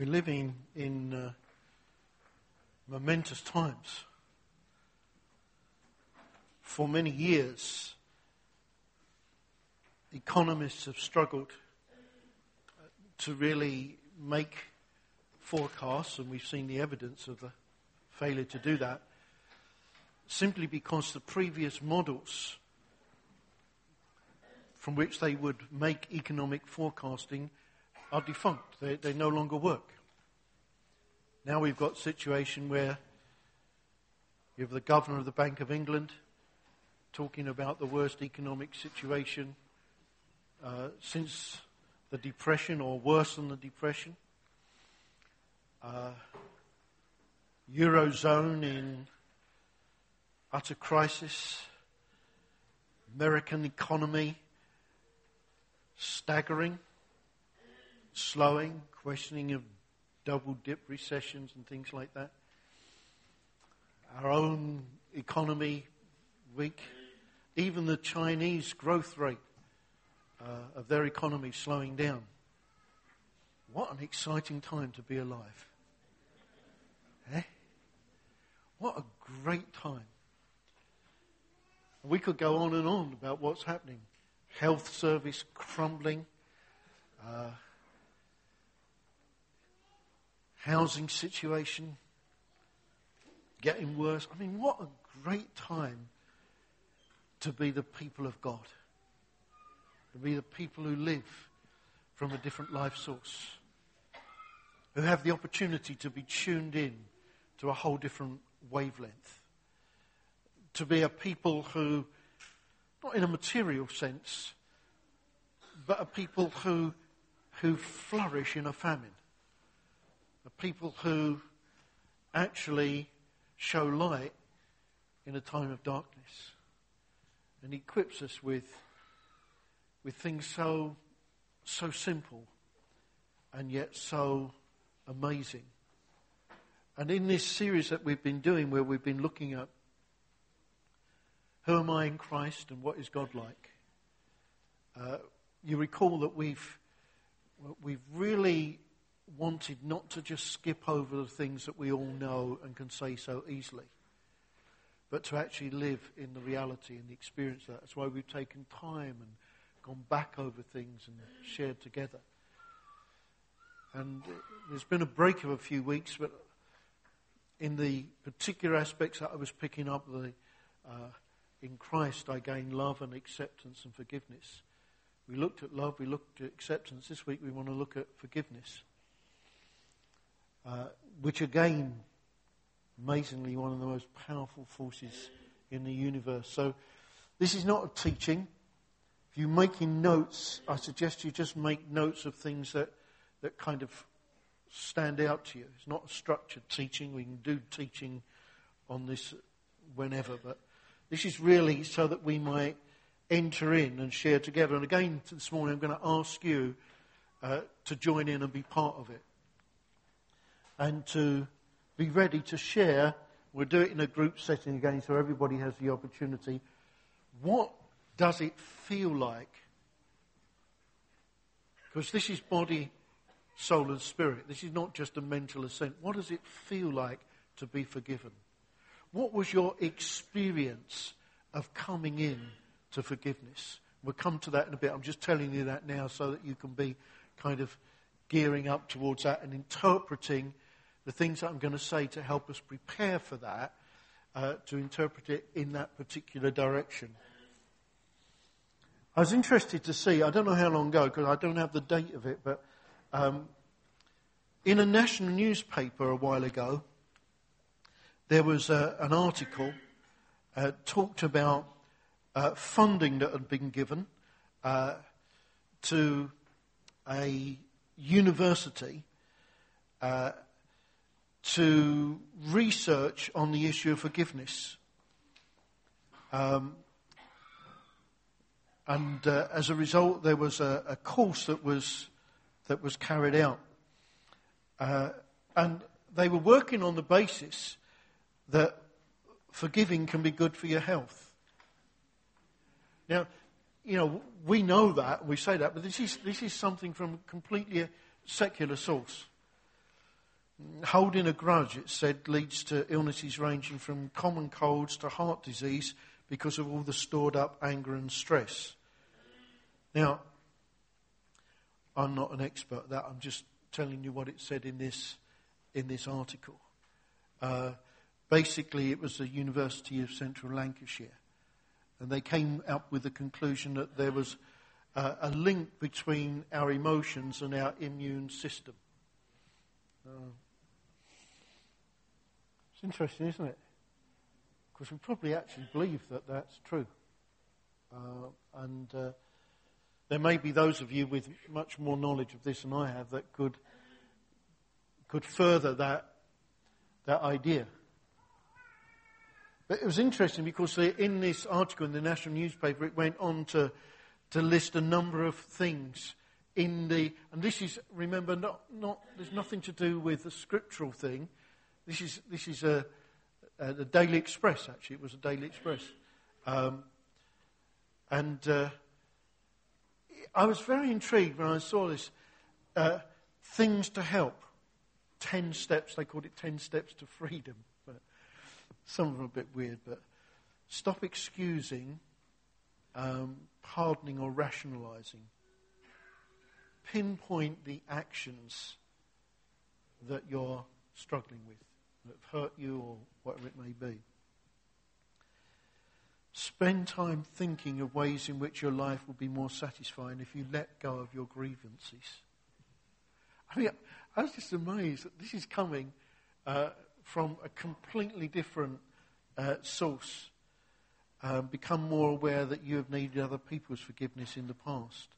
We're living in uh, momentous times. For many years, economists have struggled to really make forecasts, and we've seen the evidence of the failure to do that, simply because the previous models from which they would make economic forecasting are defunct. They, they no longer work. Now we've got a situation where you have the governor of the Bank of England talking about the worst economic situation uh, since the Depression or worse than the Depression. Uh, Eurozone in utter crisis. American economy staggering slowing, questioning of double dip recessions and things like that. Our own economy weak. Even the Chinese growth rate uh, of their economy slowing down. What an exciting time to be alive. Eh? What a great time. We could go on and on about what's happening. Health service crumbling. Uh, housing situation getting worse. I mean, what a great time to be the people of God, to be the people who live from a different life source, who have the opportunity to be tuned in to a whole different wavelength, to be a people who, not in a material sense, but a people who, who flourish in a famine are people who actually show light in a time of darkness and equips us with, with things so, so simple and yet so amazing. And in this series that we've been doing, where we've been looking at who am I in Christ and what is God like, uh, you recall that we've, we've really wanted not to just skip over the things that we all know and can say so easily, but to actually live in the reality and the experience of that. That's why we've taken time and gone back over things and shared together. And there's been a break of a few weeks, but in the particular aspects that I was picking up, the, uh, in Christ I gained love and acceptance and forgiveness. We looked at love, we looked at acceptance. This week we want to look at forgiveness. Uh, which again, amazingly, one of the most powerful forces in the universe. So, this is not a teaching. If you're making notes, I suggest you just make notes of things that, that kind of stand out to you. It's not a structured teaching. We can do teaching on this whenever, but this is really so that we might enter in and share together. And again, this morning, I'm going to ask you uh, to join in and be part of it and to be ready to share. We'll do it in a group setting again so everybody has the opportunity. What does it feel like? Because this is body, soul, and spirit. This is not just a mental assent. What does it feel like to be forgiven? What was your experience of coming in to forgiveness? We'll come to that in a bit. I'm just telling you that now so that you can be kind of gearing up towards that and interpreting the things that I'm going to say to help us prepare for that, uh, to interpret it in that particular direction. I was interested to see, I don't know how long ago, because I don't have the date of it, but um, in a national newspaper a while ago, there was a, an article uh, talked about uh, funding that had been given uh, to a university uh, to research on the issue of forgiveness. Um, and uh, as a result, there was a, a, course that was, that was carried out. Uh, and they were working on the basis that forgiving can be good for your health. Now, you know, we know that, we say that, but this is, this is something from a completely secular source. Holding a grudge, it said, leads to illnesses ranging from common colds to heart disease because of all the stored up anger and stress. Now, I'm not an expert at that. I'm just telling you what it said in this, in this article. Uh, basically, it was the University of Central Lancashire. And they came up with the conclusion that there was uh, a link between our emotions and our immune system. Uh, it's interesting, isn't it? Because we probably actually believe that that's true. Uh, and uh, there may be those of you with much more knowledge of this than I have that could could further that that idea. But it was interesting because in this article in the national newspaper, it went on to to list a number of things in the and this is remember not not there's nothing to do with the scriptural thing. This is this is a, a, a Daily Express actually. It was a Daily Express, um, and. Uh, I was very intrigued when I saw this. Uh, things to help. Ten steps, they called it ten steps to freedom. But some of them are a bit weird, but stop excusing, um, pardoning, or rationalizing. Pinpoint the actions that you're struggling with, that have hurt you, or whatever it may be. Spend time thinking of ways in which your life will be more satisfying if you let go of your grievances. I mean, I was just amazed that this is coming uh, from a completely different uh, source. Um, become more aware that you have needed other people's forgiveness in the past.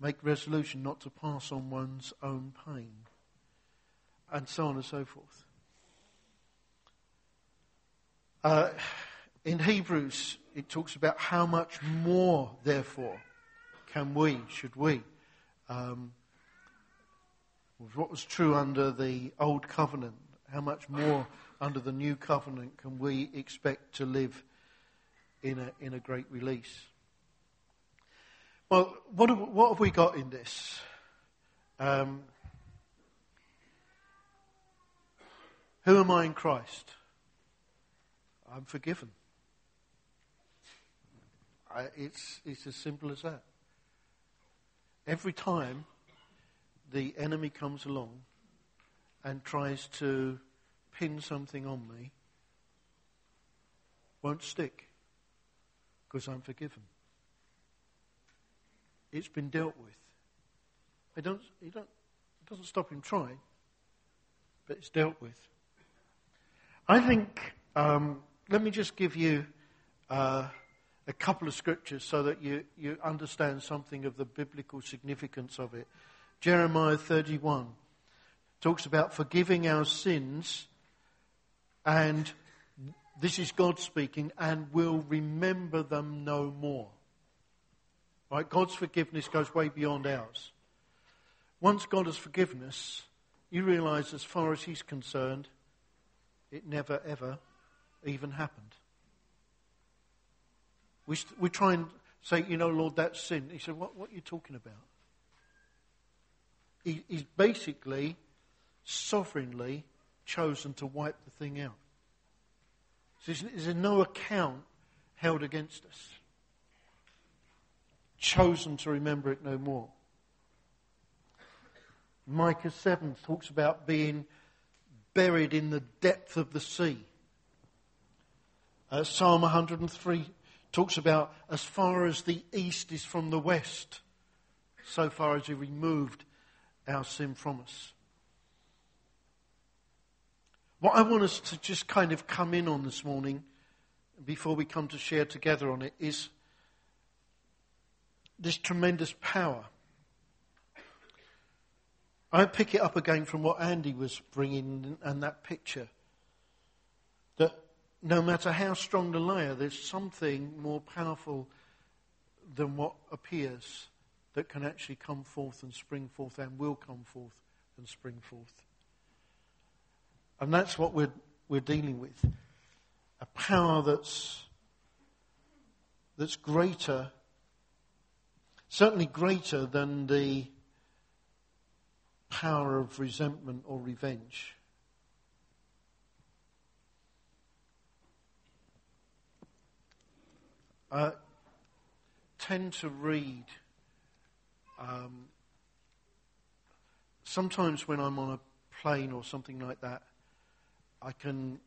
Make resolution not to pass on one's own pain. And so on and so forth. Uh, in Hebrews, it talks about how much more, therefore, can we, should we, um, what was true under the old covenant, how much more under the new covenant can we expect to live in a, in a great release? Well, what have, what have we got in this? Um, who am I in Christ? I'm forgiven. I, it's, it's as simple as that. Every time the enemy comes along and tries to pin something on me, won't stick because I'm forgiven. It's been dealt with. It, don't, it, don't, it doesn't stop him trying, but it's dealt with. I think, um, let me just give you uh, a couple of scriptures so that you, you understand something of the biblical significance of it. Jeremiah 31 talks about forgiving our sins, and this is God speaking, and will remember them no more. Right? God's forgiveness goes way beyond ours. Once God has forgiven us, you realize, as far as He's concerned, it never ever even happened. We, we try and say, you know, Lord, that's sin. He said, what, what are you talking about? He, he's basically sovereignly chosen to wipe the thing out. So there's, there's no account held against us. Chosen to remember it no more. Micah 7 talks about being buried in the depth of the sea. Uh, Psalm 103 talks about as far as the east is from the west, so far as he removed our sin from us. What I want us to just kind of come in on this morning, before we come to share together on it, is this tremendous power. I pick it up again from what Andy was bringing and that picture. That no matter how strong the liar, there's something more powerful than what appears that can actually come forth and spring forth and will come forth and spring forth. And that's what we're, we're dealing with. A power that's, that's greater, certainly greater than the power of resentment or revenge. I tend to read. Um, sometimes when I'm on a plane or something like that, I can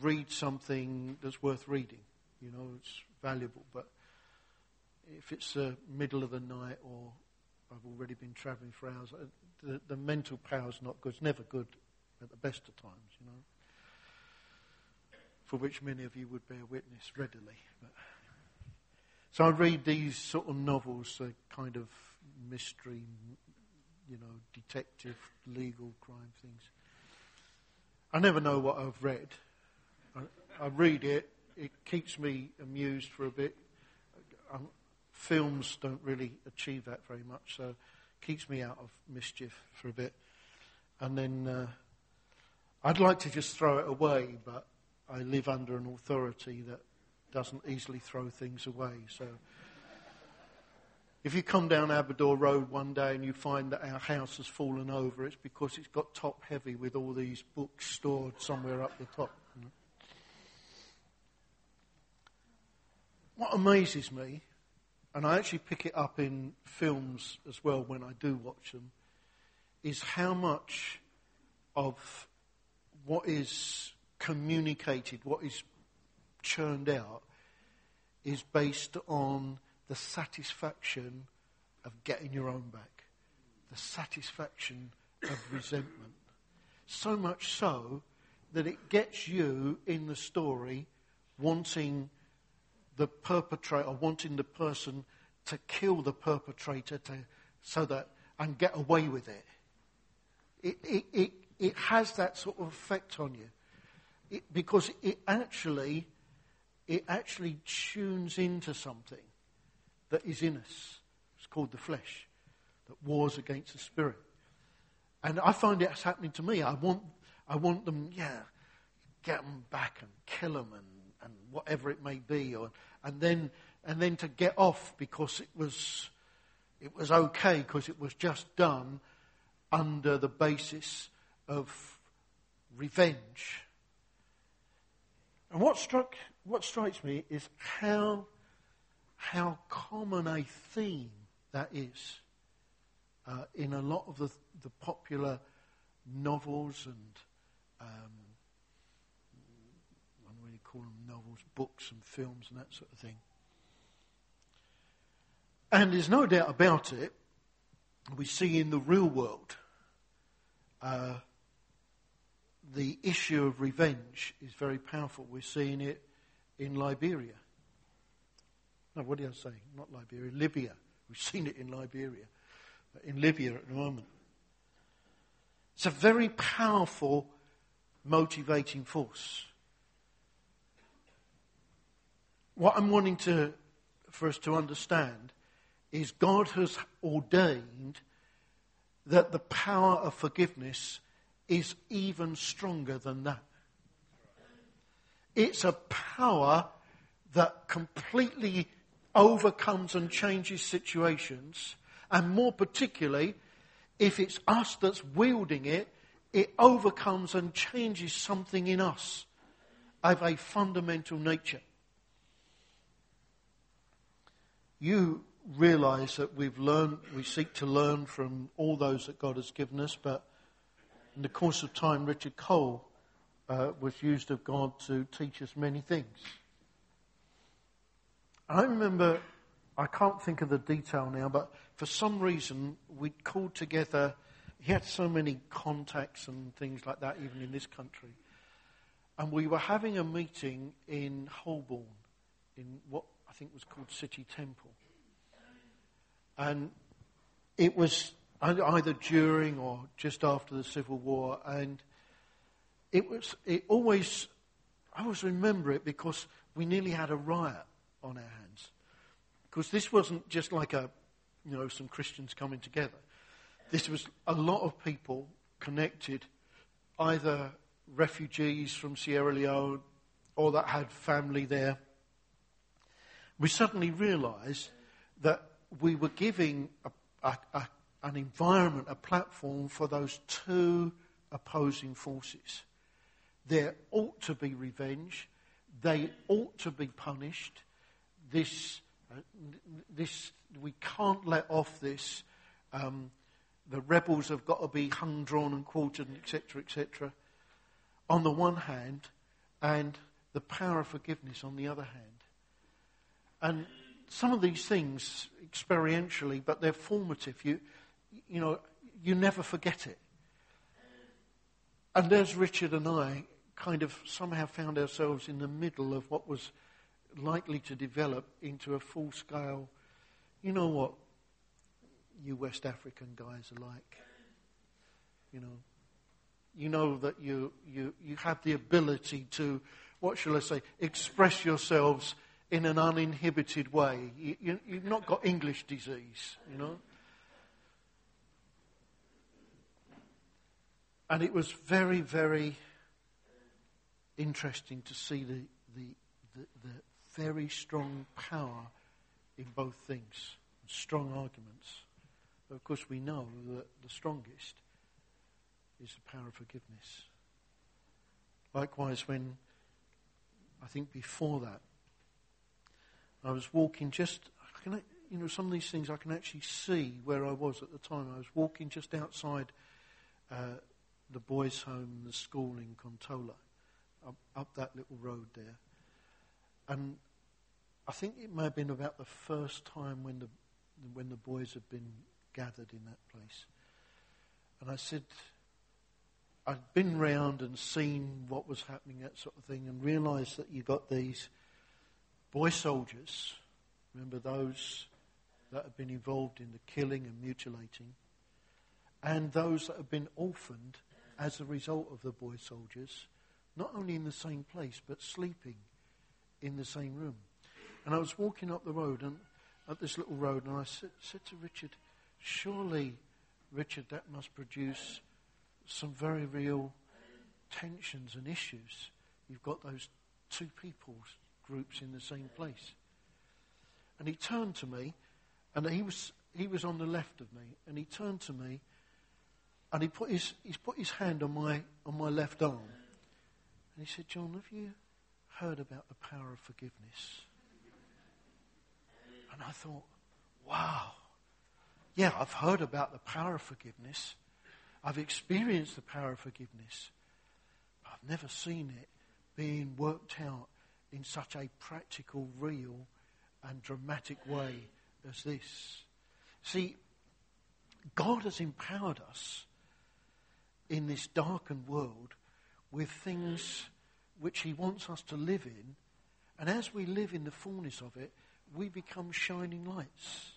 read something that's worth reading. You know, it's valuable. But if it's the middle of the night or I've already been travelling for hours, uh, the, the mental power's not good. It's never good at the best of times, you know. For which many of you would bear witness readily. But so I read these sort of novels, uh, kind of mystery, you know, detective, legal crime things. I never know what I've read. I, I read it, it keeps me amused for a bit. Um, films don't really achieve that very much, so it keeps me out of mischief for a bit. And then uh, I'd like to just throw it away, but I live under an authority that doesn't easily throw things away. So if you come down Aberdour Road one day and you find that our house has fallen over, it's because it's got top heavy with all these books stored somewhere up the top. What amazes me, and I actually pick it up in films as well when I do watch them, is how much of what is communicated, what is churned out is based on the satisfaction of getting your own back, the satisfaction of resentment. So much so that it gets you in the story wanting the perpetrator, wanting the person to kill the perpetrator to, so that, and get away with it. It, it, it, it has that sort of effect on you. It, because it actually it actually tunes into something that is in us. It's called the flesh that wars against the spirit. And I find it's happening to me. I want, I want them, yeah, get them back and kill them and, whatever it may be. Or, and, then, and then to get off because it was, it was okay because it was just done under the basis of revenge. And what struck what strikes me is how, how common a theme that is uh, in a lot of the, the popular novels and um, I don't really novels, books and films and that sort of thing. And there's no doubt about it, we see in the real world uh, the issue of revenge is very powerful. We're seeing it in Liberia. No, what did I say? Not Liberia, Libya. We've seen it in Liberia, in Libya at the moment. It's a very powerful motivating force. What I'm wanting to, for us to understand is God has ordained that the power of forgiveness is even stronger than that. It's a power that completely overcomes and changes situations. And more particularly, if it's us that's wielding it, it overcomes and changes something in us of a fundamental nature. You realize that we've learned, we seek to learn from all those that God has given us, but in the course of time, Richard Cole uh, was used of God to teach us many things. I remember, I can't think of the detail now, but for some reason we called together, he had so many contacts and things like that, even in this country. And we were having a meeting in Holborn, in what think was called City Temple. And it was either during or just after the Civil War, and it was, it always, I always remember it because we nearly had a riot on our hands. Because this wasn't just like a, you know, some Christians coming together. This was a lot of people connected, either refugees from Sierra Leone or that had family there. We suddenly realized that we were giving a, a, a an environment, a platform for those two opposing forces. There ought to be revenge. They ought to be punished. This, uh, this, we can't let off this. Um, the rebels have got to be hung, drawn, and quartered, etc., etc. On the one hand, and the power of forgiveness on the other hand. And some of these things, experientially, but they're formative. You, you know, you never forget it. And as Richard and I kind of somehow found ourselves in the middle of what was likely to develop into a full scale, you know what you West African guys are like. You know, you know that you, you, you have the ability to, what shall I say, express yourselves in an uninhibited way. You, you've not got English disease, you know. And it was very, very interesting to see the, the, the, the very strong power in both things, strong arguments. But of course, we know that the strongest is the power of forgiveness. Likewise, when I think before that, I was walking just, can, you know, some of these things I can actually see where I was at the time. I was walking just outside uh, the boys' home, the school in Kontola, up, up that little road there. And I think it may have been about the first time when the when the boys had been gathered in that place. And I said, I'd been round and seen what was happening, that sort of thing, and realised that you got these boy soldiers. Remember those that have been involved in the killing and mutilating, and those that have been orphaned as a result of the boy soldiers, not only in the same place, but sleeping in the same room. And I was walking up the road and up this little road, and I said, said to Richard, surely, Richard, that must produce some very real tensions and issues. You've got those two people groups in the same place. And he turned to me, and he was, he was on the left of me, and he turned to me, and he put his, he's put his hand on my, on my left arm. And he said, John, have you heard about the power of forgiveness? And I thought, wow. Yeah, I've heard about the power of forgiveness. I've experienced the power of forgiveness. I've never seen it being worked out in such a practical, real, and dramatic way as this. See, God has empowered us in this darkened world with things which He wants us to live in. And as we live in the fullness of it, we become shining lights.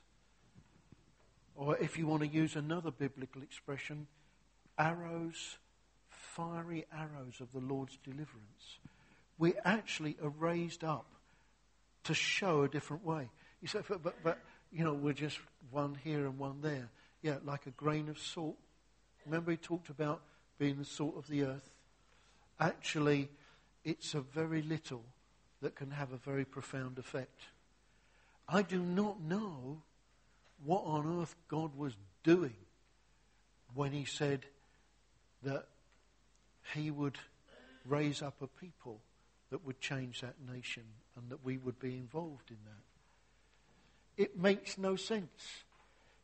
Or if you want to use another biblical expression, arrows, fiery arrows of the Lord's deliverance. We actually are raised up to show a different way. You say, but, but, but, you know, we're just one here and one there. Yeah, like a grain of salt. Remember, he talked about being the salt of the earth. Actually, it's a very little that can have a very profound effect. I do not know what on earth God was doing when he said that he would raise up a people that would change that nation and that we would be involved in that. It makes no sense.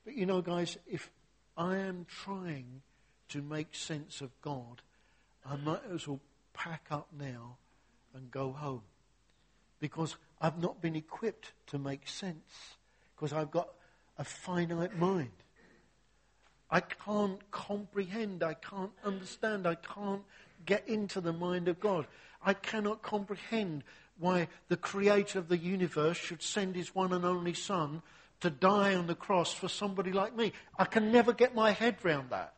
But you know, guys, if I am trying to make sense of God, I might as well pack up now and go home. Because I've not been equipped to make sense. Because I've got a finite mind. I can't comprehend. I can't understand. I can't get into the mind of God. I cannot comprehend why the creator of the universe should send his one and only son to die on the cross for somebody like me. I can never get my head round that.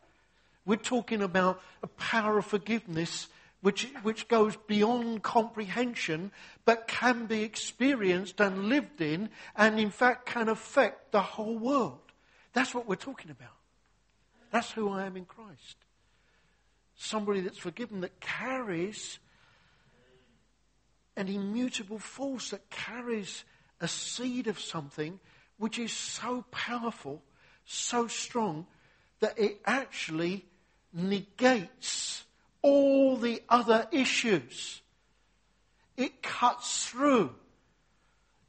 We're talking about a power of forgiveness which, which goes beyond comprehension, but can be experienced and lived in, and in fact can affect the whole world. That's what we're talking about. That's who I am in Christ. Somebody that's forgiven, that carries an immutable force, that carries a seed of something which is so powerful, so strong that it actually negates all the other issues. It cuts through.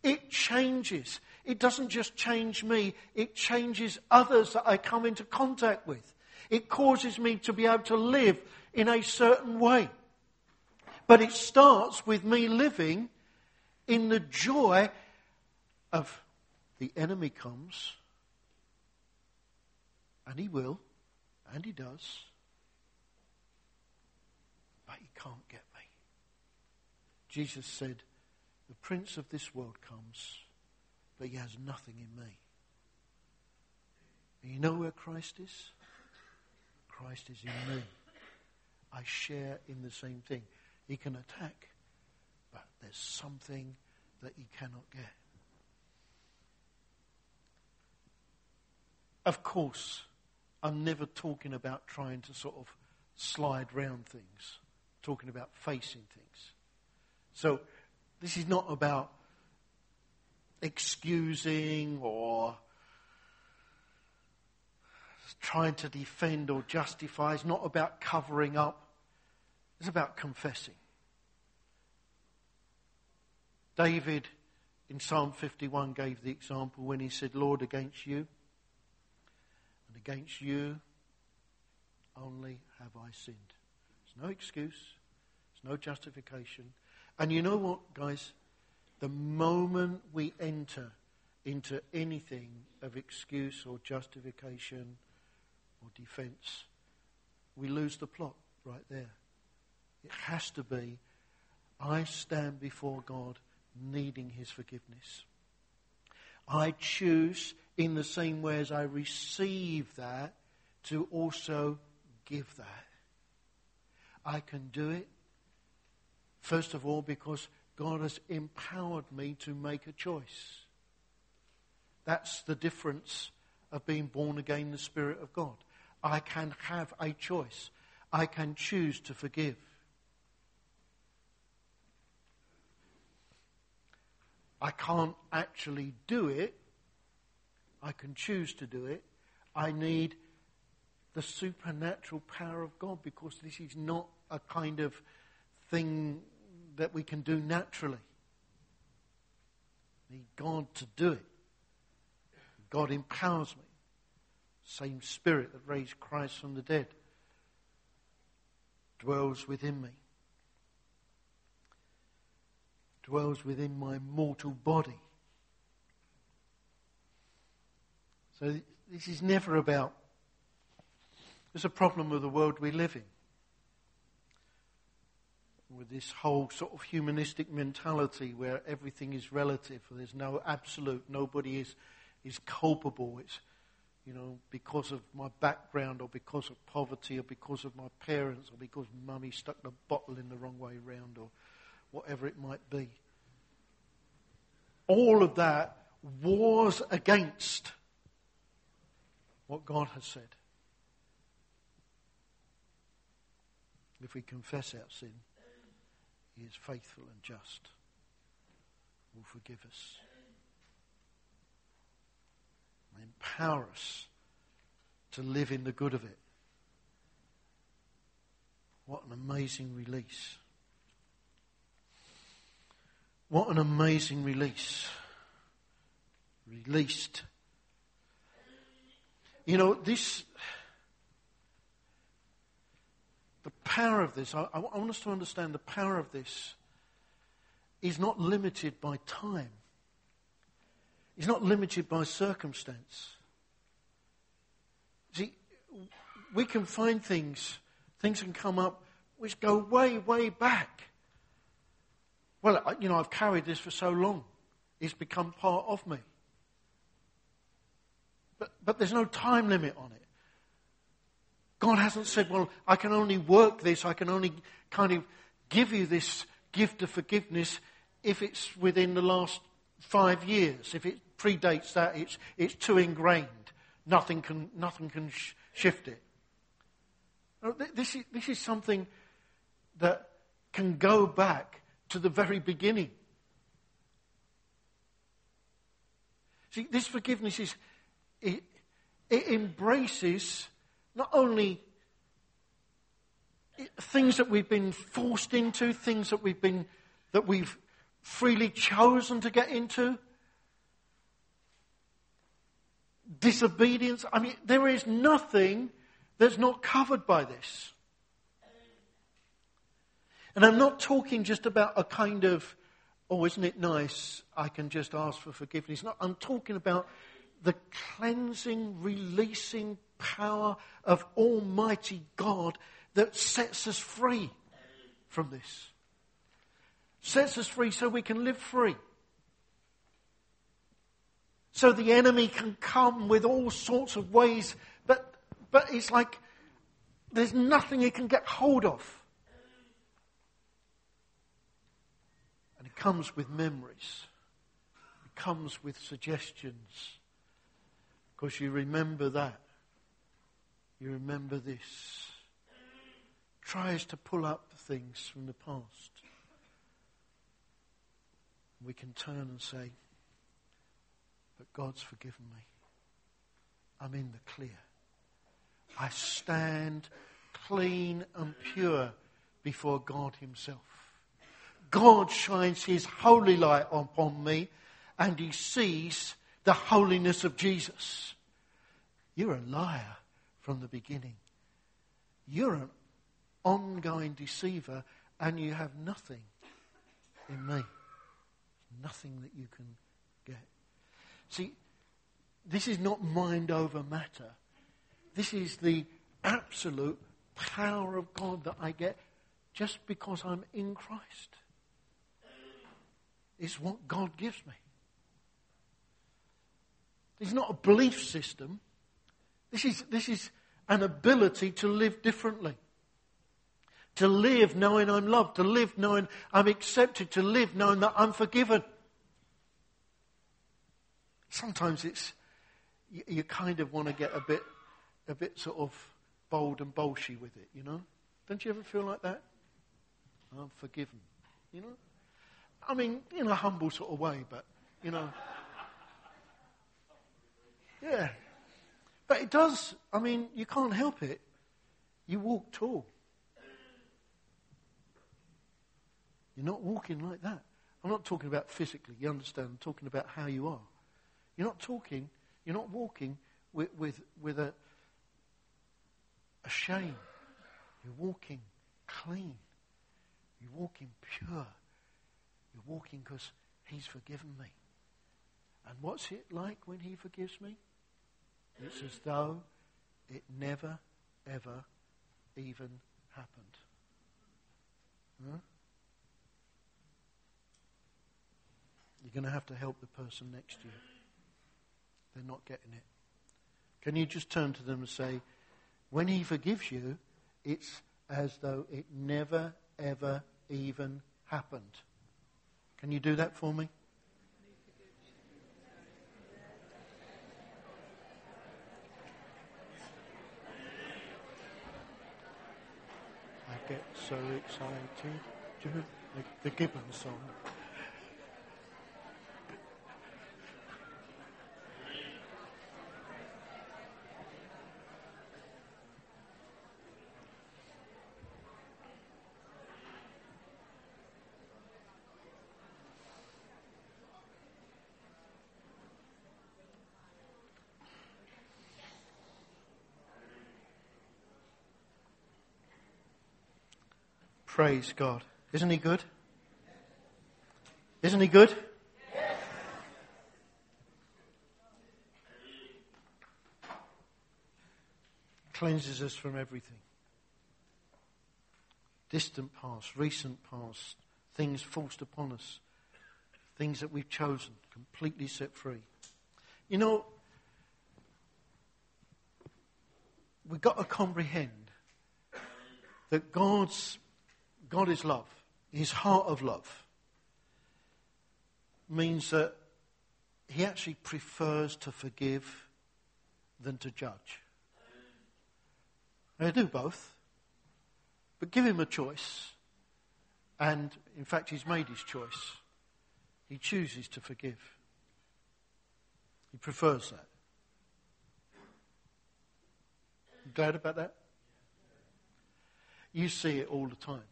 It changes. It doesn't just change me, it changes others that I come into contact with. It causes me to be able to live in a certain way. But it starts with me living in the joy of the enemy comes, and he will, and he does, but he can't get me. Jesus said, The prince of this world comes, but he has nothing in me. And you know where Christ is? Christ is in me. I share in the same thing. He can attack, but there's something that he cannot get. Of course, I'm never talking about trying to sort of slide round things, talking about facing things. So, this is not about excusing or trying to defend or justify. It's not about covering up. It's about confessing. David in Psalm 51 gave the example when he said, Lord, against you and against you only have I sinned. There's no excuse. There's no justification. And you know what, guys? The moment we enter into anything of excuse or justification or defense, we lose the plot right there. It has to be I stand before God needing his forgiveness. I choose, in the same way as I receive that, to also give that. I can do it, first of all, because God has empowered me to make a choice. That's the difference of being born again in the Spirit of God. I can have a choice. I can choose to forgive. I can't actually do it. I can choose to do it. I need the supernatural power of God because this is not a kind of thing that we can do naturally. I need God to do it. God empowers me. Same spirit that raised Christ from the dead dwells within me dwells within my mortal body. So this is never about. There's a problem with the world we live in. With this whole sort of humanistic mentality where everything is relative, there's no absolute, nobody is, is culpable. It's, you know, because of my background or because of poverty or because of my parents or because mummy stuck the bottle in the wrong way round or whatever it might be. All of that wars against what God has said. If we confess our sin, He is faithful and just, will forgive us, and empower us to live in the good of it. What an amazing release. What an amazing release. Released. You know, this, the power of this, I, I want us to understand the power of this is not limited by time. It's not limited by circumstance. See, we can find things, things can come up which go way, way back. Well, you know, I've carried this for so long. It's become part of me. But, but there's no time limit on it. God hasn't said, well, I can only work this, I can only kind of give you this gift of forgiveness if it's within the last five years. If it predates that, it's, it's too ingrained. Nothing can, nothing can sh- shift it. This is, this is something that can go back to the very beginning. See, this forgiveness is, it, it embraces not only things that we've been forced into, things that we've been, that we've freely chosen to get into, disobedience. I mean, there is nothing that's not covered by this. And I'm not talking just about a kind of, oh, isn't it nice? I can just ask for forgiveness. No, I'm talking about the cleansing, releasing power of Almighty God that sets us free from this. Sets us free so we can live free. So the enemy can come with all sorts of ways, but, but it's like there's nothing he can get hold of. And it comes with memories. It comes with suggestions. Because you remember that. You remember this. Tries to pull up things from the past. We can turn and say, but God's forgiven me. I'm in the clear. I stand clean and pure before God Himself. God shines His holy light upon me and He sees the holiness of Jesus. You're a liar from the beginning. You're an ongoing deceiver and you have nothing in me. Nothing that you can get. See, this is not mind over matter. This is the absolute power of God that I get just because I'm in Christ. It's what God gives me. It's not a belief system. This is, this is an ability to live differently. To live knowing I'm loved. To live knowing I'm accepted. To live knowing that I'm forgiven. Sometimes it's, you, you kind of want to get a bit, a bit sort of bold and bolshy with it, you know? Don't you ever feel like that? I'm forgiven, you know? I mean, in a humble sort of way, but, you know. Yeah. But it does, I mean, you can't help it. You walk tall. You're not walking like that. I'm not talking about physically, you understand? I'm talking about how you are. You're not talking, you're not walking with, with, with a, a shame. You're walking clean. You're walking pure. You're walking because He's forgiven me. And what's it like when He forgives me? It's as though it never, ever even happened. Huh? You're going to have to help the person next to you. They're not getting it. Can you just turn to them and say, when He forgives you, it's as though it never, ever even happened? Can you do that for me? I get so excited. Do the Gibbon song. Praise God. Isn't he good? Isn't he good? Cleanses us from everything. Distant past, recent past, things forced upon us, things that we've chosen, completely set free. You know, we've got to comprehend that God's God is love. His heart of love means that he actually prefers to forgive than to judge. They do both. But give him a choice. And in fact, he's made his choice. He chooses to forgive. He prefers that. You glad about that? You see it all the time.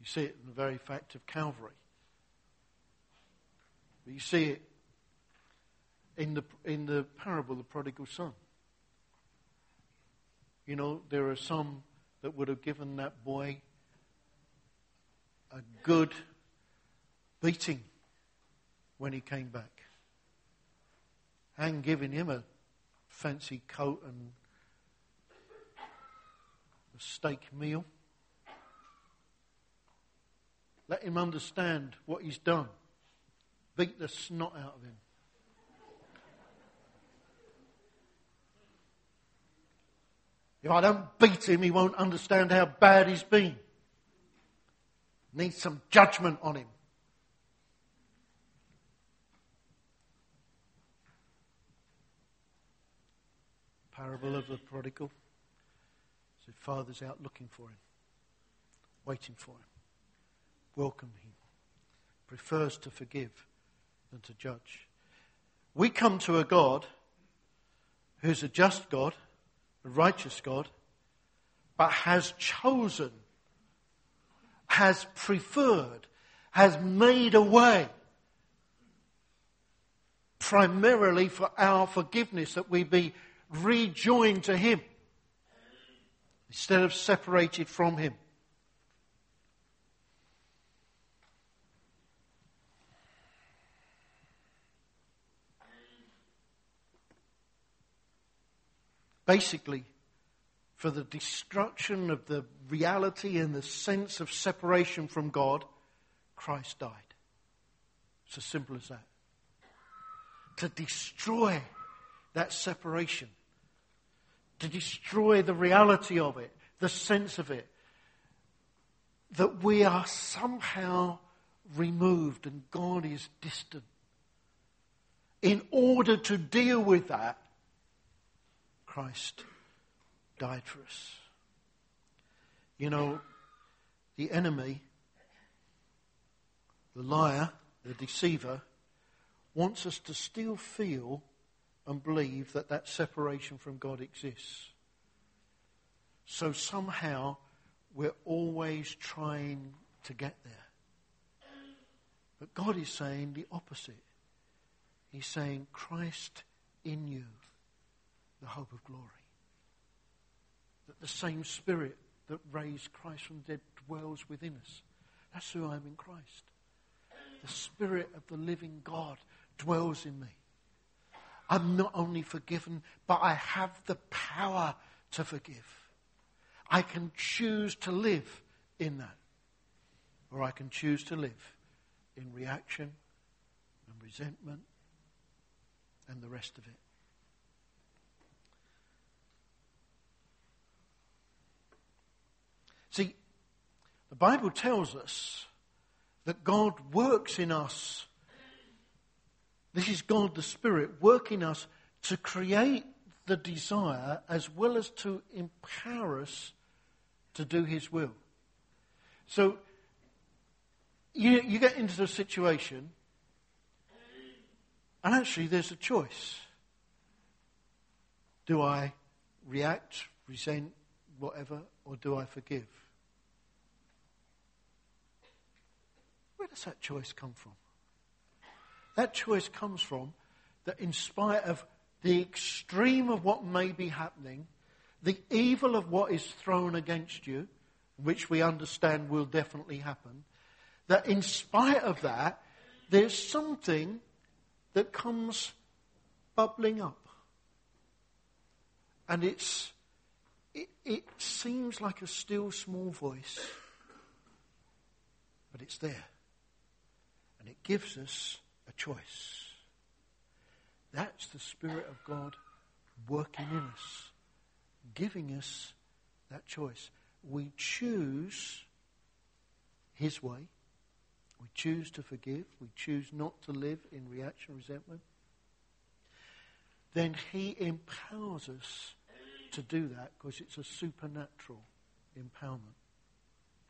You see it in the very fact of Calvary. But you see it in the, in the parable of the prodigal son. You know, there are some that would have given that boy a good beating when he came back. And giving him a fancy coat and a steak meal. Let him understand what he's done. Beat the snot out of him. If I don't beat him, he won't understand how bad he's been. Need some judgment on him. Parable of the prodigal. So father's out looking for him, waiting for him, welcome him, prefers to forgive than to judge. We come to a God who's a just God, a righteous God, but has chosen, has preferred, has made a way primarily for our forgiveness, that we be rejoined to Him instead of separated from Him. Basically, for the destruction of the reality and the sense of separation from God, Christ died. It's as simple as that. To destroy that separation, to destroy the reality of it, the sense of it, that we are somehow removed and God is distant. In order to deal with that, Christ died for us. You know, the enemy, the liar, the deceiver, wants us to still feel and believe that that separation from God exists. So somehow we're always trying to get there. But God is saying the opposite. He's saying, Christ in you the hope of glory. That the same Spirit that raised Christ from the dead dwells within us. That's who I am in Christ. The Spirit of the living God dwells in me. I'm not only forgiven, but I have the power to forgive. I can choose to live in that. Or I can choose to live in reaction and resentment and the rest of it. See, the Bible tells us that God works in us. This is God the Spirit working us to create the desire as well as to empower us to do His will. So, you, you get into the situation, and actually there's a choice. Do I react, resent, whatever, or do I forgive? Where does that choice come from? That choice comes from that, in spite of the extreme of what may be happening, the evil of what is thrown against you, which we understand will definitely happen, that in spite of that, there's something that comes bubbling up. And it's it, it seems like a still small voice, but it's there. And it gives us a choice. That's the Spirit of God working in us, giving us that choice. We choose His way. We choose to forgive. We choose not to live in reaction, resentment. Then He empowers us to do that because it's a supernatural empowerment.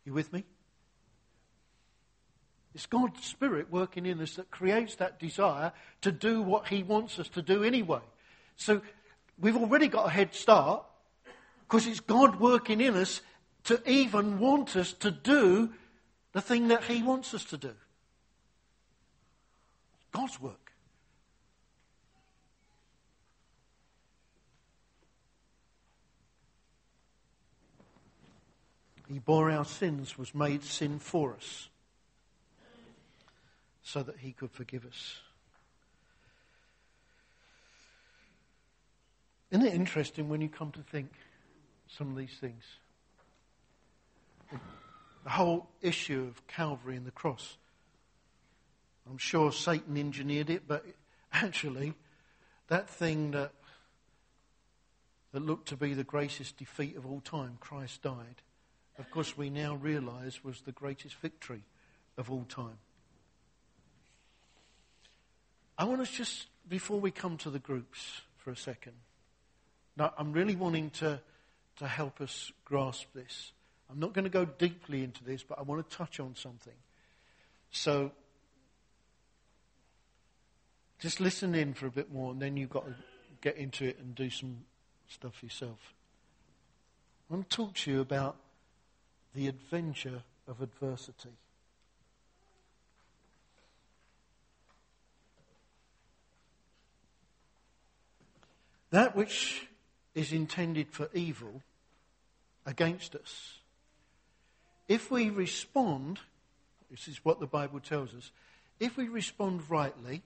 You with me? It's God's Spirit working in us that creates that desire to do what He wants us to do anyway. So we've already got a head start Because it's God working in us to even want us to do the thing that He wants us to do. God's work. He bore our sins, was made sin for us, so that He could forgive us. Isn't it interesting when you come to think some of these things? The whole issue of Calvary and the cross. I'm sure Satan engineered it, but actually, that thing that, that looked to be the greatest defeat of all time, Christ died, of course, we now realize was the greatest victory of all time. I want us just, before we come to the groups for a second, now I'm really wanting to, to help us grasp this. I'm not going to go deeply into this, but I want to touch on something. So, just listen in for a bit more, and then you've got to get into it and do some stuff yourself. I want to talk to you about the adventure of adversity. That which is intended for evil against us, if we respond, this is what the Bible tells us, if we respond rightly,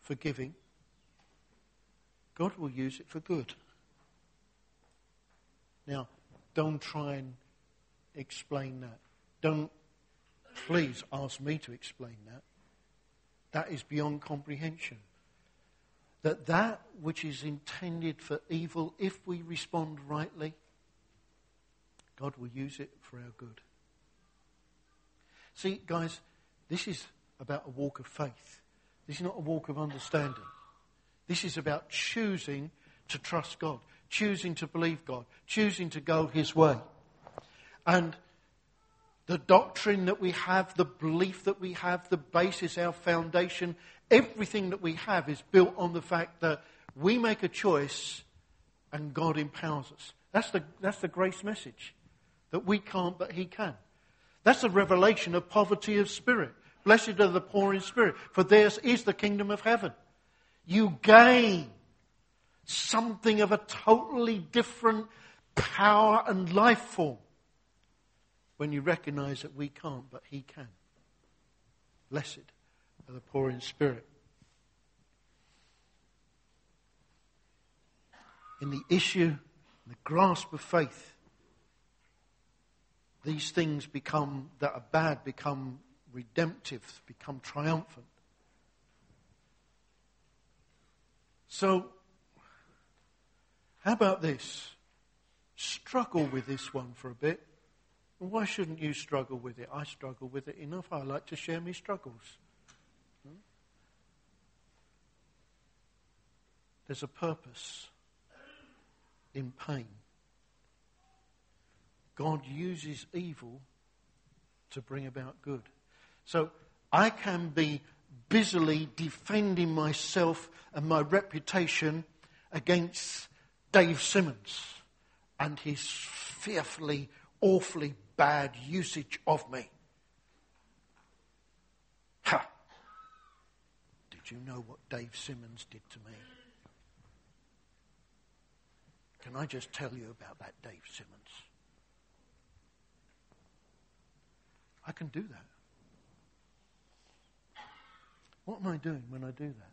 forgiving, God will use it for good. Now, don't try and explain that. Don't please ask me to explain that. That is beyond comprehension. That that which is intended for evil, if we respond rightly, God will use it for our good. See, guys, this is about a walk of faith. This is not a walk of understanding. This is about choosing to trust God, choosing to believe God, choosing to go His way. And the doctrine that we have, the belief that we have, the basis, our foundation, everything that we have is built on the fact that we make a choice and God empowers us. That's the, that's the grace message. That we can't, but He can. That's a revelation of poverty of spirit. Blessed are the poor in spirit, for theirs is the kingdom of heaven. You gain something of a totally different power and life form when you recognize that we can't, but He can. Blessed are the poor in spirit. In the issue, the grasp of faith, these things become that are bad become redemptive, become triumphant. So, how about this? Struggle with this one for a bit. Why shouldn't you struggle with it? I struggle with it enough. I like to share my struggles. There's a purpose in pain. God uses evil to bring about good. So I can be busily defending myself and my reputation against Dave Simmons and his fearfully, awfully bad usage of me. Ha! Did you know what Dave Simmons did to me? Can I just tell you about that Dave Simmons? I can do that. What am I doing when I do that?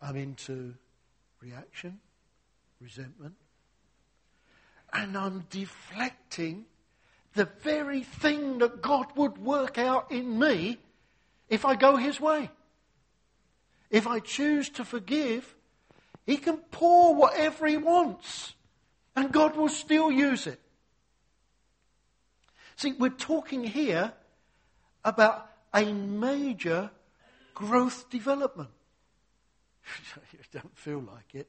I'm into reaction, resentment, and I'm deflecting the very thing that God would work out in me if I go His way. If I choose to forgive, He can pour whatever He wants, and God will still use it. See, we're talking here about a major growth development. you don't feel like it.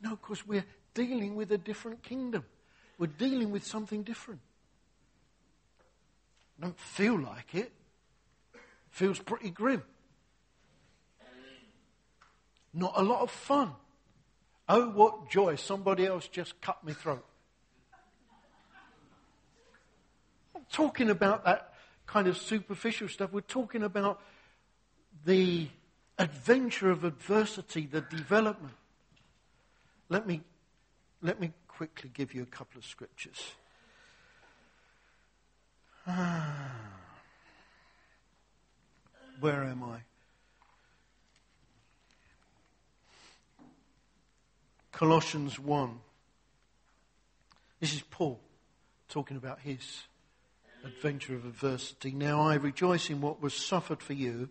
No, because we're dealing with a different kingdom. We're dealing with something different. Don't feel like it. Feels pretty grim. Not a lot of fun. Oh, what joy, somebody else just cut my throat. I'm talking about that kind of superficial stuff. We're talking about the adventure of adversity, the development. Let me, let me quickly give you a couple of scriptures. Where am I? Colossians 1. This is Paul talking about his adventure of adversity. Now I rejoice in what was suffered for you,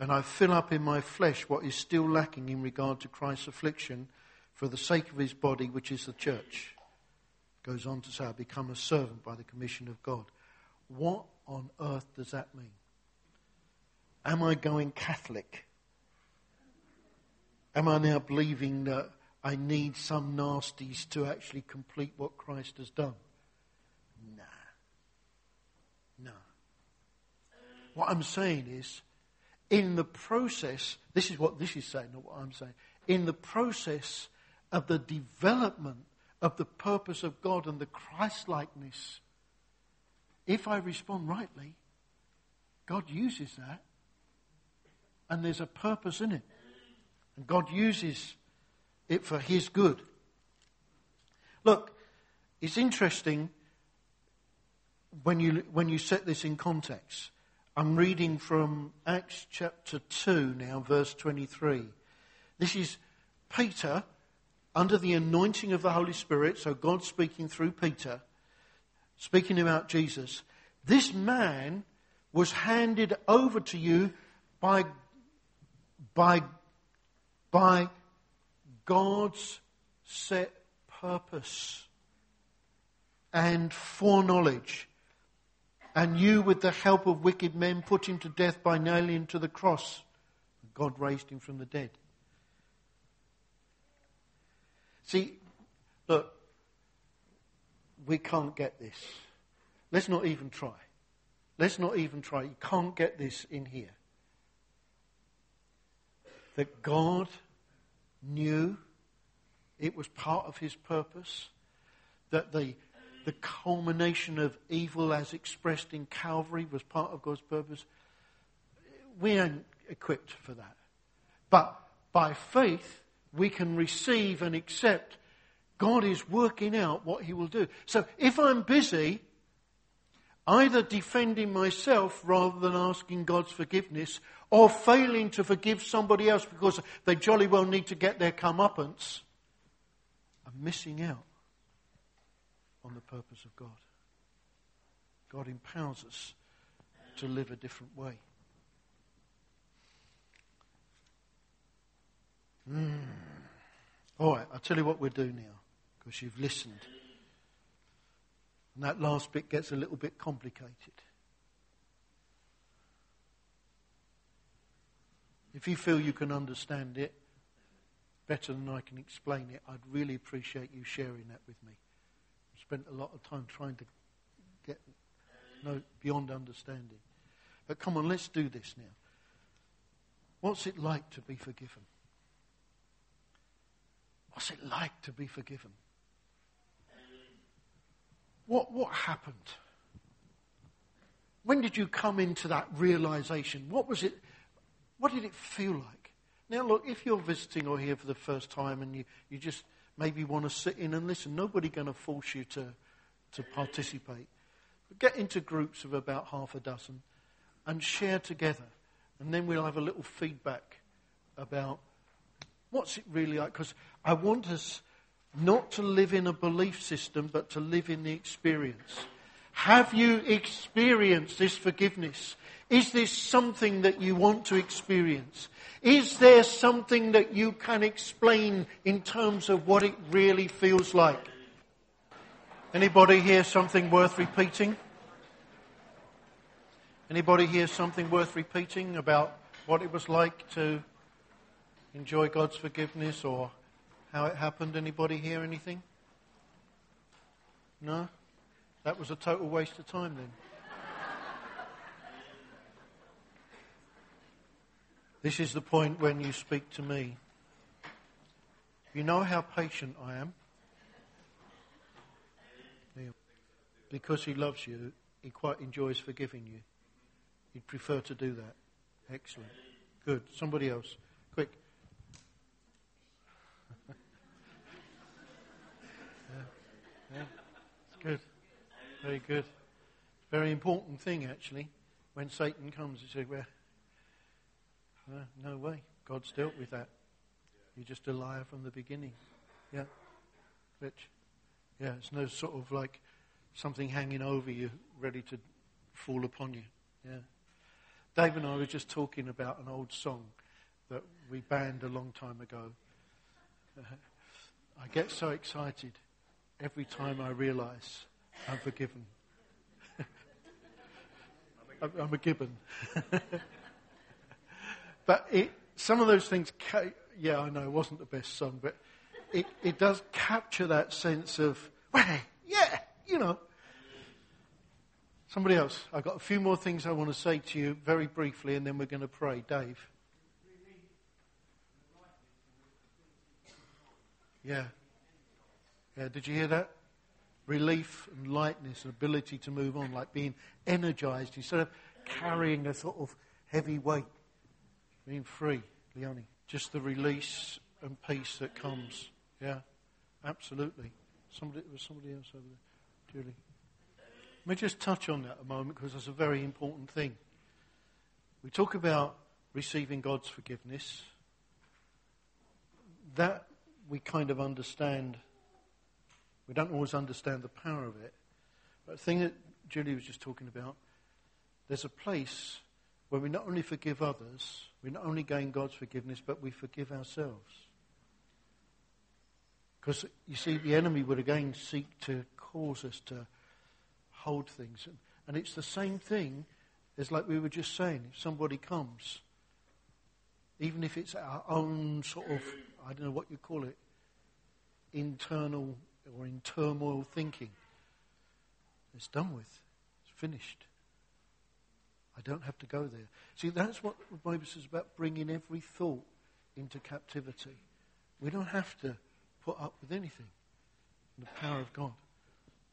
and I fill up in my flesh what is still lacking in regard to Christ's affliction for the sake of his body, which is the church. Goes on to say, I become a servant by the commission of God. What on earth does that mean? Am I going Catholic? Am I now believing that I need some nasties to actually complete what Christ has done? Nah. No. What I'm saying is, in the process, this is what this is saying, not what I'm saying. In the process of the development of the purpose of God and the Christlikeness if I respond rightly, God uses that. And there's a purpose in it. And God uses it for His good. Look, it's interesting when you, when you set this in context. I'm reading from Acts chapter 2 now, verse 23. This is Peter under the anointing of the Holy Spirit, so God speaking through Peter speaking about Jesus, this man was handed over to you by, by, by God's set purpose and foreknowledge. And you, with the help of wicked men, put him to death by nailing him to the cross. God raised him from the dead. See, look, we can't get this. Let's not even try. Let's not even try. You can't get this in here. That God knew it was part of his purpose, that the, the culmination of evil as expressed in Calvary was part of God's purpose. We aren't equipped for that. But by faith, we can receive and accept God is working out what He will do. So if I'm busy either defending myself rather than asking God's forgiveness, or failing to forgive somebody else because they jolly well need to get their comeuppance, I'm missing out on the purpose of God. God empowers us to live a different way. Mm. All right, I'll tell you what we'll do now because you've listened. And that last bit gets a little bit complicated. If you feel you can understand it better than I can explain it, I'd really appreciate you sharing that with me. I've spent a lot of time trying to get no, beyond understanding. But come on, let's do this now. What's it like to be forgiven? What's it like to be forgiven? What, what happened? When did you come into that realization? What was it? What did it feel like? Now, look, if you're visiting or here for the first time and you, you just maybe want to sit in and listen, nobody's going to force you to, to participate. But get into groups of about half a dozen and share together. And then we'll have a little feedback about what's it really like. Because I want us not to live in a belief system, but to live in the experience. Have you experienced this forgiveness? Is this something that you want to experience? Is there something that you can explain in terms of what it really feels like? Anybody hear something worth repeating? Anybody hear something worth repeating about what it was like to enjoy God's forgiveness or how it happened? Anybody hear anything? No? That was a total waste of time then. This is the point when you speak to me. You know how patient I am? Because he loves you, he quite enjoys forgiving you. He'd prefer to do that. Excellent. Good. Somebody else. Quick. yeah. Yeah. It's good. Very good. Very important thing, actually. When Satan comes, he says, well, uh, no way. God's dealt with that. You're just a liar from the beginning. Yeah. Rich. Yeah, it's no sort of like something hanging over you, ready to fall upon you. Yeah. Dave and I were just talking about an old song that we banned a long time ago. I get so excited every time I realize I'm forgiven. I'm a gibbon. but it, some of those things, ca- yeah, I know it wasn't the best song, but it, it does capture that sense of, well, yeah, you know. Somebody else. I've got a few more things I want to say to you very briefly, and then we're going to pray. Dave. Yeah. Yeah, did you hear that? Relief and lightness and ability to move on, like being energized instead of carrying a sort of heavy weight. Being free, Leonie. Just the release and peace that comes. Yeah, absolutely. Somebody, was somebody else over there? Julie. Let me just touch on that a moment because that's a very important thing. We talk about receiving God's forgiveness. That we kind of understand. We don't always understand the power of it. But the thing that Julie was just talking about, there's a place where we not only forgive others, we not only gain God's forgiveness, but we forgive ourselves. Because you see, the enemy would again seek to cause us to hold things. And it's the same thing as like we were just saying. If somebody comes, even if it's our own sort of, I don't know what you call it, internal or in turmoil thinking, it's done with. It's finished. I don't have to go there. See, that's what the Bible says about bringing every thought into captivity. We don't have to put up with anything. The power of God.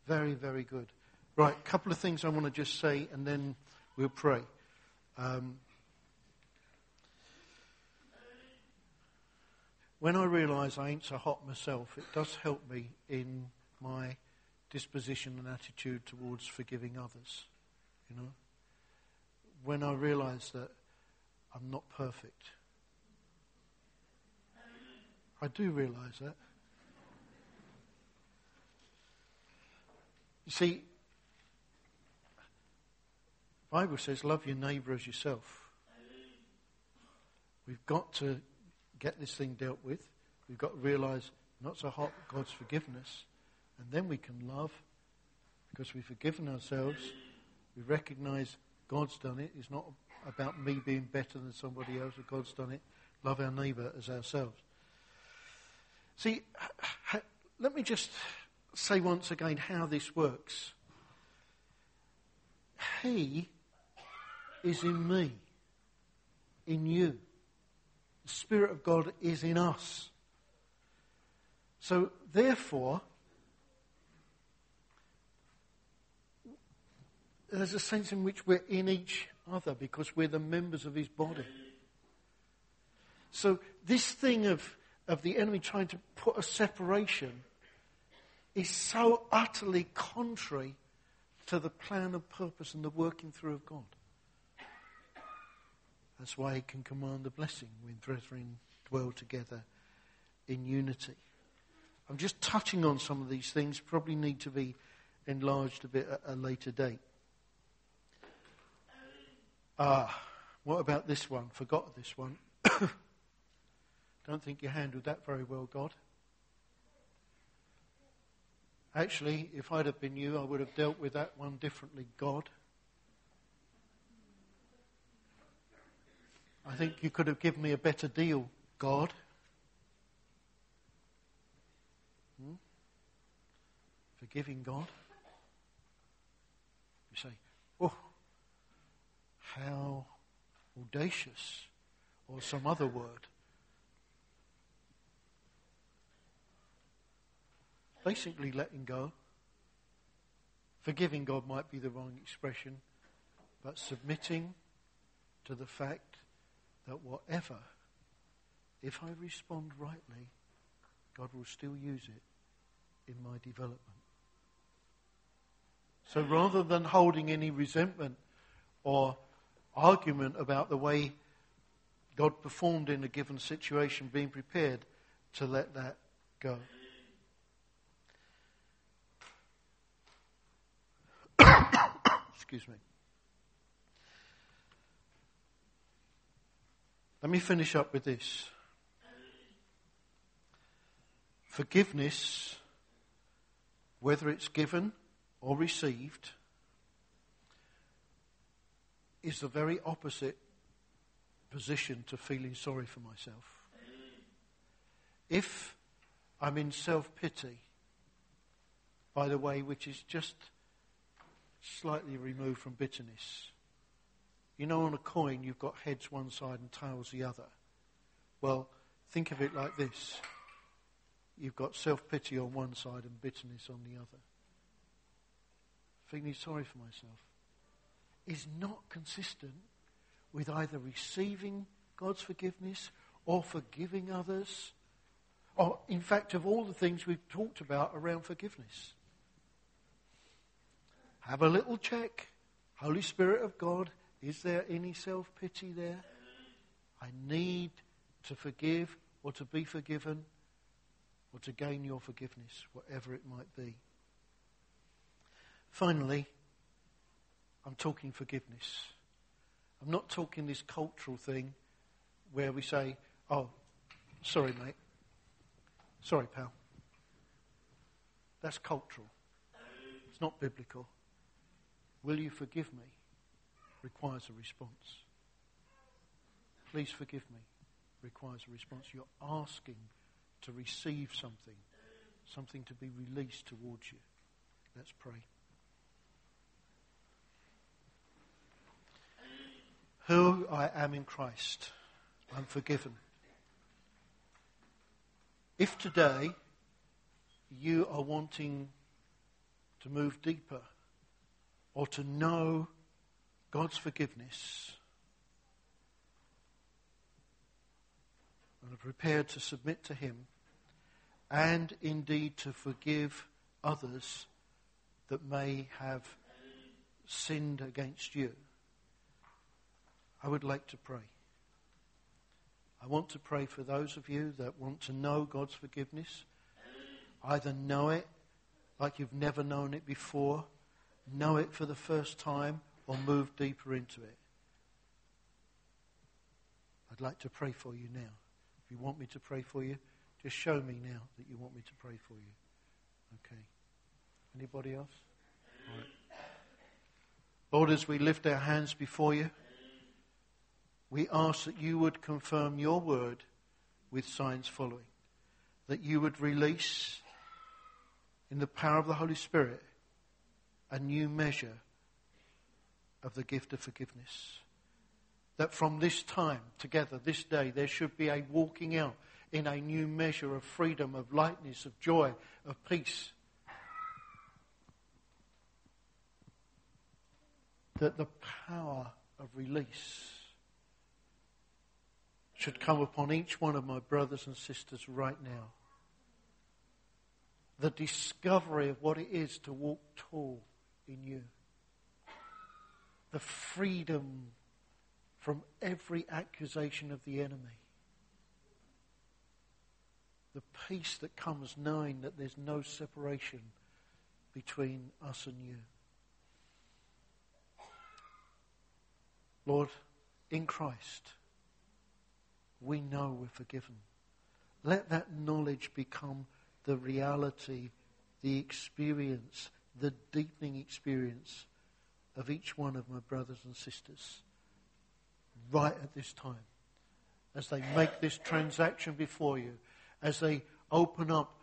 Very, very good. Right, a couple of things I want to just say, and then we'll pray. Um, when I realise I ain't so hot myself, it does help me in my disposition and attitude towards forgiving others. You know, when I realise that I'm not perfect, I do realise that. You see, the Bible says, love your neighbour as yourself. We've got to get this thing dealt with. We've got to realise not so hot God's forgiveness. And then we can love because we've forgiven ourselves. We recognise God's done it. It's not about me being better than somebody else, but God's done it. Love our neighbour as ourselves. See, let me just say once again how this works. He is in me, in you. The Spirit of God is in us. So, therefore, there's a sense in which we're in each other because we're the members of his body. So, this thing of, of the enemy trying to put a separation is so utterly contrary to the plan and purpose and the working through of God. That's why he can command a blessing when brethren dwell together in unity. I'm just touching on some of these things, probably need to be enlarged a bit at a later date. Ah, what about this one? Forgot this one. Don't think you handled that very well, God. Actually, if I'd have been you, I would have dealt with that one differently, God. I think you could have given me a better deal, God. Hmm? Forgiving God. You say, oh, how audacious, or some other word. basically letting go. Forgiving God might be the wrong expression, but submitting to the fact that whatever, if I respond rightly, God will still use it in my development. So mm. rather than holding any resentment or argument about the way God performed in a given situation, being prepared to let that go. Excuse me. Let me finish up with this. Forgiveness, whether it's given or received, is the very opposite position to feeling sorry for myself. If I'm in self pity, by the way, which is just slightly removed from bitterness. You know, on a coin, you've got heads one side and tails the other. Well, think of it like this you've got self pity on one side and bitterness on the other. Feeling sorry for myself is not consistent with either receiving God's forgiveness or forgiving others. Or, in fact, of all the things we've talked about around forgiveness. Have a little check. Holy Spirit of God, is there any self pity there? I need to forgive or to be forgiven or to gain your forgiveness, whatever it might be. Finally, I'm talking forgiveness. I'm not talking this cultural thing where we say, oh, sorry, mate. Sorry, pal. That's cultural. It's not biblical. Will you forgive me? Requires a response. Please forgive me. Requires a response. You're asking to receive something, something to be released towards you. Let's pray. Who I am in Christ, I'm forgiven. If today you are wanting to move deeper or to know God's forgiveness and are prepared to submit to Him and indeed to forgive others that may have sinned against you, I would like to pray. I want to pray for those of you that want to know God's forgiveness, either know it like you've never known it before know it for the first time, or move deeper into it. I'd like to pray for you now. If you want me to pray for you, just show me now that you want me to pray for you. Okay. Anybody else? Lord, as we lift our hands before you, we ask that you would confirm your word with signs following. That you would release in the power of the Holy Spirit a new measure of the gift of forgiveness. That from this time together, this day, there should be a walking out in a new measure of freedom, of lightness, of joy, of peace. That the power of release should come upon each one of my brothers and sisters right now. The discovery of what it is to walk tall in you. The freedom from every accusation of the enemy. The peace that comes knowing that there's no separation between us and you. Lord, in Christ, we know we're forgiven. Let that knowledge become the reality, the experience, the deepening experience of each one of my brothers and sisters right at this time. As they make this transaction before you, as they open up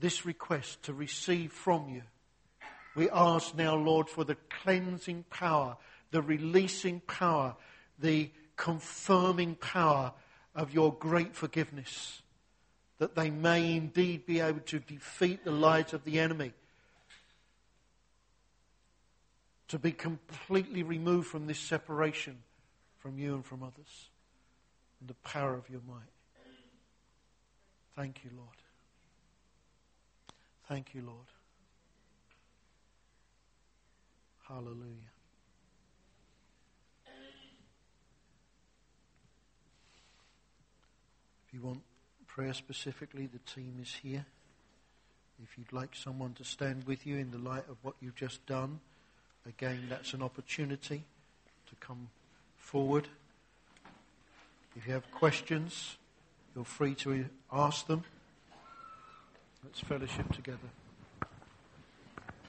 this request to receive from you, we ask now, Lord, for the cleansing power, the releasing power, the confirming power of your great forgiveness that they may indeed be able to defeat the lies of the enemy. To be completely removed from this separation from you and from others. And the power of your might. Thank you, Lord. Thank you, Lord. Hallelujah. If you want prayer specifically, the team is here. If you'd like someone to stand with you in the light of what you've just done, again, that's an opportunity to come forward. If you have questions, you're free to ask them. Let's fellowship together.